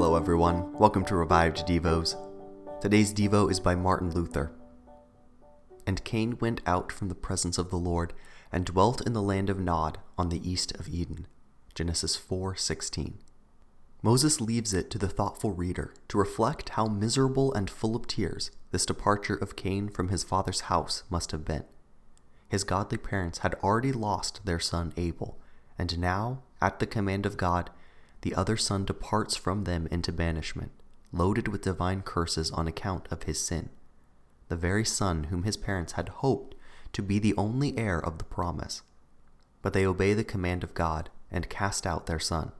Hello, everyone. Welcome to Revived Devos. Today's Devo is by Martin Luther. And Cain went out from the presence of the Lord and dwelt in the land of Nod on the east of Eden. Genesis 4:16. Moses leaves it to the thoughtful reader to reflect how miserable and full of tears this departure of Cain from his father's house must have been. His godly parents had already lost their son Abel, and now, at the command of God, the other son departs from them into banishment, loaded with divine curses on account of his sin. The very son whom his parents had hoped to be the only heir of the promise. But they obey the command of God and cast out their son.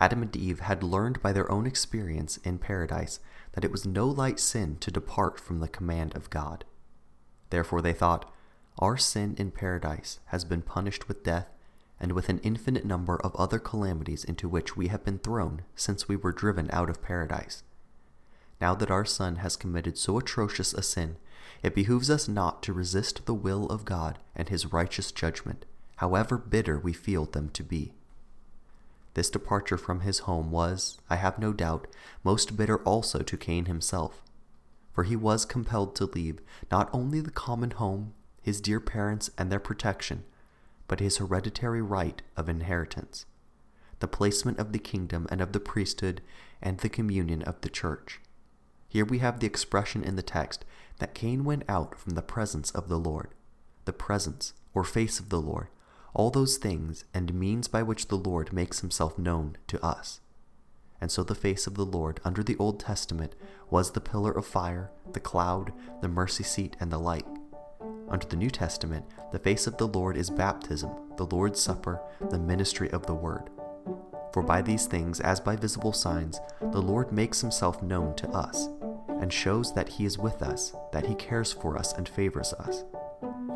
Adam and Eve had learned by their own experience in paradise that it was no light sin to depart from the command of God. Therefore they thought, Our sin in paradise has been punished with death and with an infinite number of other calamities into which we have been thrown since we were driven out of paradise. Now that our Son has committed so atrocious a sin, it behooves us not to resist the will of God and his righteous judgment, however bitter we feel them to be. This departure from his home was, I have no doubt, most bitter also to Cain himself, for he was compelled to leave not only the common home, his dear parents and their protection, but his hereditary right of inheritance, the placement of the kingdom and of the priesthood, and the communion of the church. Here we have the expression in the text that Cain went out from the presence of the Lord, the presence or face of the Lord, all those things and means by which the Lord makes himself known to us. And so the face of the Lord under the Old Testament was the pillar of fire, the cloud, the mercy seat, and the light. Under the New Testament, the face of the Lord is baptism, the Lord's Supper, the ministry of the Word. For by these things, as by visible signs, the Lord makes himself known to us, and shows that he is with us, that he cares for us and favors us.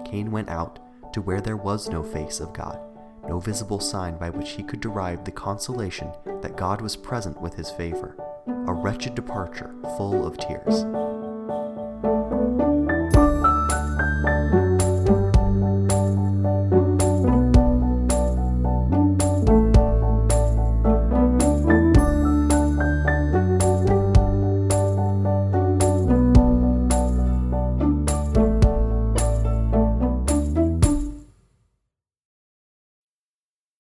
Cain went out to where there was no face of God, no visible sign by which he could derive the consolation that God was present with his favor, a wretched departure full of tears.